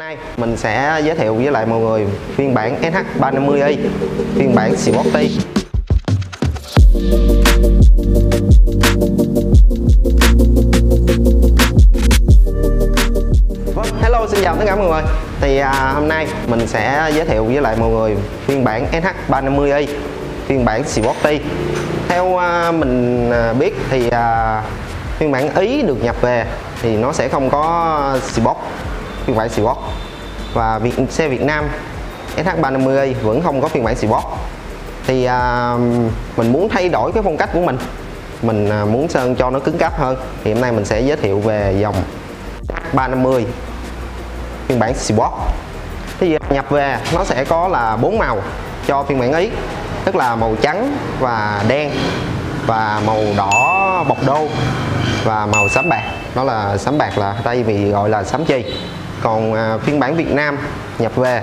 nay mình sẽ giới thiệu với lại mọi người phiên bản SH350i phiên bản Sporty Vâng, hello xin chào tất cả mọi người. Thì à, hôm nay mình sẽ giới thiệu với lại mọi người phiên bản SH350i phiên bản Sporty theo à, mình à, biết thì à, phiên bản Ý được nhập về thì nó sẽ không có Sport phiên bản Sport và Việt, xe Việt Nam sh 350 vẫn không có phiên bản Sport thì à, mình muốn thay đổi cái phong cách của mình. Mình à, muốn sơn cho nó cứng cáp hơn. Thì hôm nay mình sẽ giới thiệu về dòng 350 phiên bản Sport thì à, nhập về nó sẽ có là bốn màu cho phiên bản Ý tức là màu trắng và đen và màu đỏ bọc đô và màu xám bạc. Đó là xám bạc là đây vì gọi là xám chì còn à, phiên bản Việt Nam nhập về.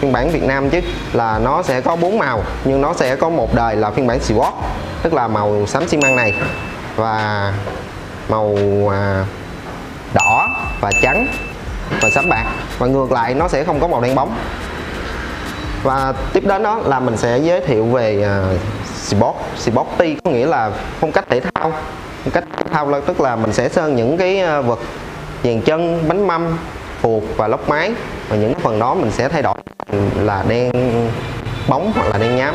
Phiên bản Việt Nam chứ là nó sẽ có bốn màu nhưng nó sẽ có một đời là phiên bản Sport tức là màu xám xi măng này và màu à, đỏ và trắng và xám bạc. Và ngược lại nó sẽ không có màu đen bóng. Và tiếp đến đó là mình sẽ giới thiệu về uh, sport sporty có nghĩa là phong cách thể thao. Phong cách thể thao là tức là mình sẽ sơn những cái à, vật dàn chân bánh mâm phuộc và lốc máy và những phần đó mình sẽ thay đổi là đen bóng hoặc là đen nhám,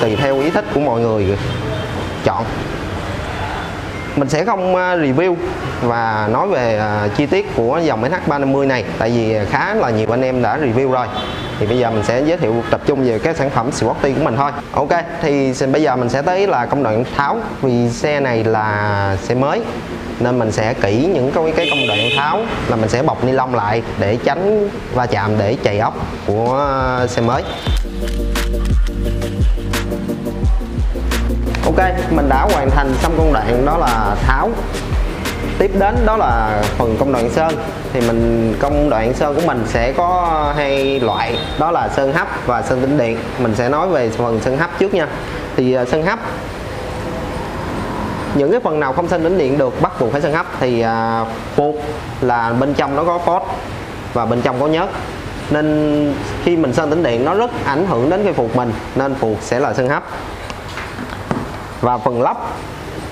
tùy theo ý thích của mọi người chọn. Mình sẽ không à, review và nói về à, chi tiết của dòng SH350 này, tại vì khá là nhiều anh em đã review rồi thì bây giờ mình sẽ giới thiệu tập trung về cái sản phẩm Sporty của mình thôi. Ok thì bây giờ mình sẽ tới là công đoạn tháo vì xe này là xe mới. Nên mình sẽ kỹ những cái, cái công đoạn tháo là mình sẽ bọc ni lông lại để tránh va chạm để chạy ốc của xe mới. Ok mình đã hoàn thành xong công đoạn đó là tháo tiếp đến đó là phần công đoạn sơn. Thì mình, công đoạn sơn của mình sẽ có hai loại. Đó là sơn hấp và sơn tĩnh điện. Mình sẽ nói về phần sơn hấp trước nha. Thì ờ, sơn hấp, những cái phần nào không sơn tĩnh điện được, bắt buộc phải sơn hấp. Thì ờ, buộc là bên trong nó có phốt và bên trong có nhớt. Nên khi mình sơn tĩnh điện, nó rất ảnh hưởng đến cái phục mình, nên phục sẽ là sơn hấp. Và phần lắp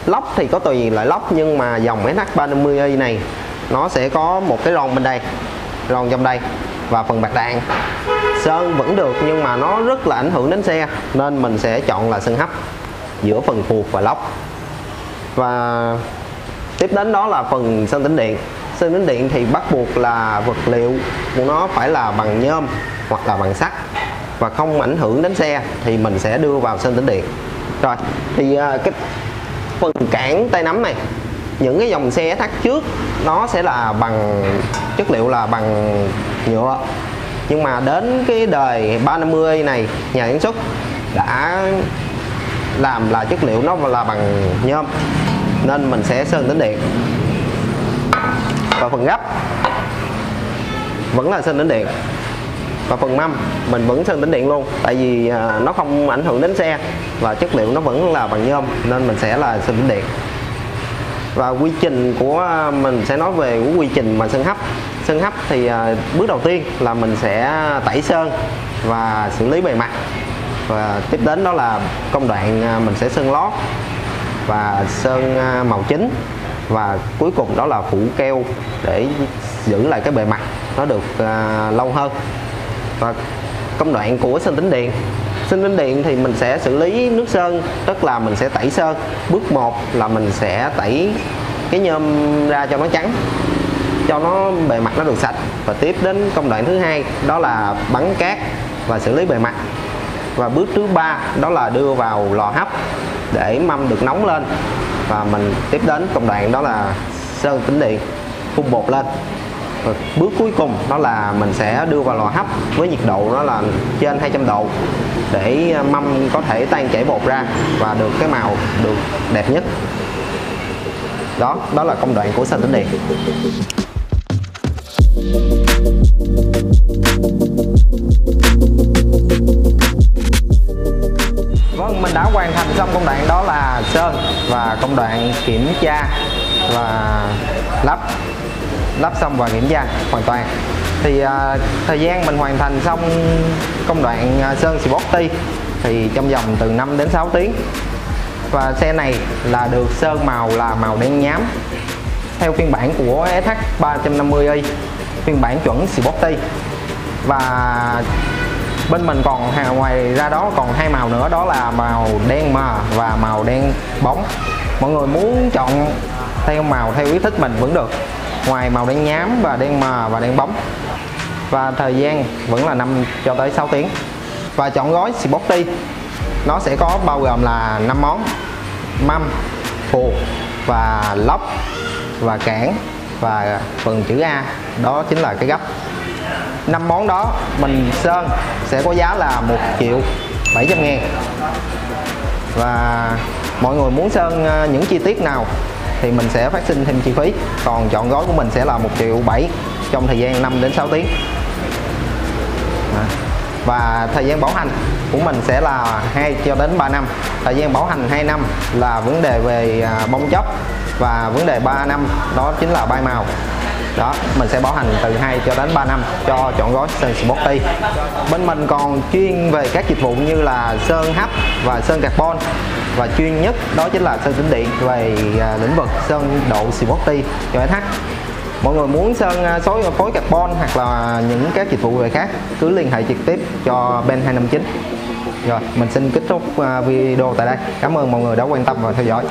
lóc thì có tùy loại lóc, nhưng mà dòng SH350i này, nó sẽ có một cái ron bên đây ron trong đây và phần bạc đạn. Sơn vẫn được nhưng mà nó rất là ảnh hưởng đến xe, nên mình sẽ chọn là sơn hấp giữa phần phuộc và lóc. Và tiếp đến đó là phần sơn tĩnh điện. Sơn tĩnh điện thì bắt buộc là vật liệu của nó phải là bằng nhôm hoặc là bằng sắt và không ảnh hưởng đến xe thì mình sẽ đưa vào sơn tĩnh điện. Rồi, thì à, cái phần cản tay nắm này. Những cái dòng xe thắt trước, nó sẽ là bằng, chất liệu là bằng nhựa. Nhưng mà đến cái đời 350 này, nhà sản xuất đã làm là chất liệu nó là bằng nhôm, nên mình sẽ sơn tĩnh điện. Và phần gấp vẫn là sơn tĩnh điện và phần mâm, mình vẫn sơn tĩnh điện luôn. Tại vì à, nó không ảnh hưởng đến xe và chất liệu nó vẫn là bằng nhôm, nên mình sẽ là sơn tĩnh điện. Và quy trình của à, mình sẽ nói về của quy trình mà sơn hấp. Sơn hấp thì à, bước đầu tiên là mình sẽ tẩy sơn và xử lý bề mặt. Và tiếp đến đó là công đoạn mình sẽ sơn lót và sơn màu chính. Và cuối cùng đó là phủ keo để giữ lại cái bề mặt nó được lâu hơn và công đoạn của sơn tĩnh điện. Sơn tĩnh điện thì mình sẽ xử lý nước sơn, tức là mình sẽ tẩy sơn. Bước 1 là mình sẽ tẩy cái nhôm ra cho nó trắng, cho nó bề mặt nó được sạch. Và tiếp đến công đoạn thứ hai, đó là bắn cát và xử lý bề mặt. Và bước thứ ba, đó là đưa vào lò hấp để mâm được nóng lên. Và mình tiếp đến công đoạn đó là sơn tĩnh điện, phun bột lên và bước cuối cùng đó là mình sẽ đưa vào lò hấp với nhiệt độ đó là trên 200 độ để à, mâm có thể tan chảy bột ra và được cái màu được đẹp nhất. Đó đó là công đoạn của sơn tính điện. Vâng, mình đã hoàn thành xong công đoạn đó là sơn và công đoạn kiểm tra và lắp lắp xong và kiểm tra hoàn toàn. Thì à, thời gian mình hoàn thành xong công đoạn à, sơn Sporty thì trong vòng từ 5 đến 6 tiếng. Và xe này là được sơn màu là màu đen nhám theo phiên bản của SH 350i phiên bản chuẩn Sporty và bên mình còn ngoài ra đó còn hai màu nữa đó là màu đen mờ và màu đen bóng. Mọi người muốn chọn theo màu theo ý thích mình vẫn được ngoài màu đen nhám và đen mờ và đen bóng. Và thời gian vẫn là 5 cho tới 6 tiếng. Và chọn gói Sporty. Nó sẽ có bao gồm là 5 món. Mâm phù và lóc và cản và phần chữ A. Đó chính là cái gấp năm món đó mình sơn sẽ có giá là 1 triệu 700 ngàn. Và mọi người muốn sơn ờ, những chi tiết nào thì mình sẽ phát sinh thêm chi phí. Còn chọn gói của mình sẽ là 1 triệu 7 trong thời gian 5 đến 6 tiếng. À, và thời gian bảo hành của mình sẽ là 2 cho đến 3 năm. Thời gian bảo hành 2 năm là vấn đề về à, bong chóc. Và vấn đề 3 năm đó chính là bay màu đó, mình sẽ bảo hành từ 2 cho đến 3 năm cho chọn gói sơn Sporty bên mình còn chuyên về các dịch vụ như là sơn hấp và sơn carbon. Và chuyên nhất đó chính là sơn tĩnh điện về à, lĩnh vực sơn độ Sporty cho SH mọi người muốn sơn à, số phối carbon hoặc là những các dịch vụ về khác, cứ liên hệ trực tiếp cho Ben 259 rồi, mình xin kết thúc à, video tại đây. Cảm ơn mọi người đã quan tâm và theo dõi.